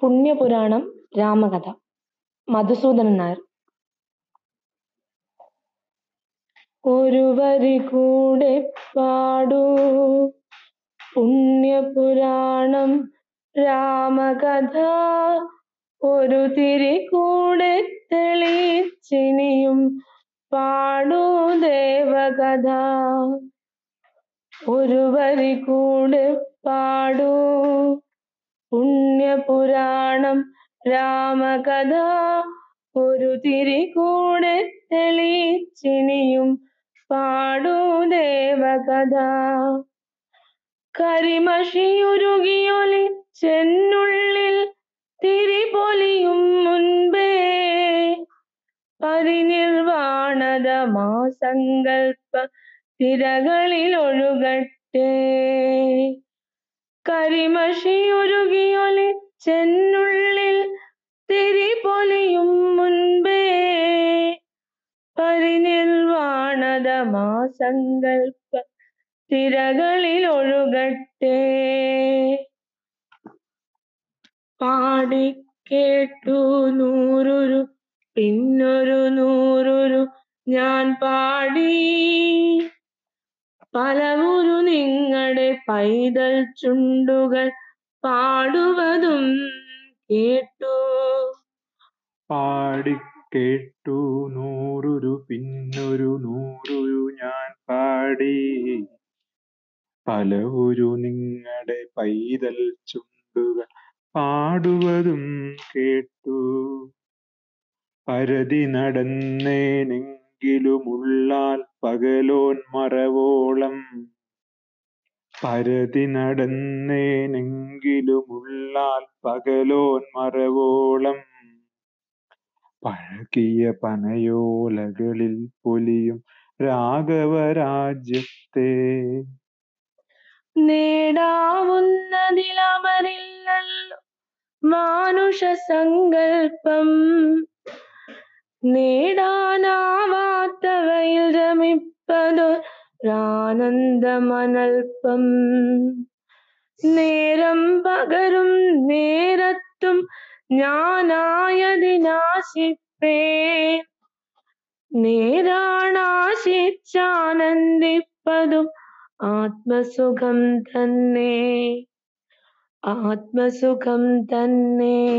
പുണ്യപുരാണം രാമകഥ. മധുസൂദനൻ നായർ. ഒരു വരി കൂടെ പാടൂ. പുണ്യപുരാണം രാമകഥ. ഒരു തിരി കൂടെ തെളിച്ചിനിയും പാടൂ ദേവകഥ. ഒരു വരി കൂടെ പാടൂ. പുണ്യപുരാണം രാമകഥ ഒരു തിരി കൂടെ തെളിച്ചിനിയും പാടൂ ദേവകഥ. കരിമഷിയുരുകിയൊലിച്ചെന്നുള്ളിൽ തിരി പൊലിയും മുൻപേ പരിനിർവാണതമാ സങ്കൽപ്പ തിരകളിൽ ഒഴുകട്ടെ കരിമഷിയുരുകിയൊലിച്ചെന്നുള്ളിൽ തിരി പൊലിയും മുൻപേ. പരിനിർവാണതമാ സങ്കൽപ്പ തിരകളിൽ ഒഴുകട്ടെ. പാടിക്കേട്ടു നൂറൊരു പിന്നൊരു നൂറൊരു ഞാൻ പാടി. പലവുരു നിങ്ങളുടെ പൈതൽ ചുണ്ടുകൾ പാടുവതും കേട്ടു. പാടി കേട്ടു. നൂറൊരു പിന്നൊരു നൂറൊരു ഞാൻ പാടി. പലവുരു നിങ്ങളുടെ പൈതൽ ചുണ്ടുകൾ പാടുവതും കേട്ടു. പരതി നടന്നേനെങ്കിലുമുള്ളാൽ പകലോൻ മറവോളം പരതി നടന്നേനെങ്കിലുമുള്ളാൽ പകലോൻ മറവോളം. പഴകിയ പനയോലകളിൽ പൊലിയും രാഘവരാജ്യത്തെ. നേടാവുന്നതിലമരില്ലല്ലോ മാനുഷ സങ്കൽപ്പം നേടാനാവാത്തവയിൽ രമിപ്പതോ ആനന്ദമനൽപ്പം നേരം പകരും നേരത്തും ഞാനായതിനാശിപ്പേ. നേരാണാശിച്ചാനന്ദിപ്പതും ആത്മസുഖം തന്നെ. ആത്മസുഖം തന്നെ.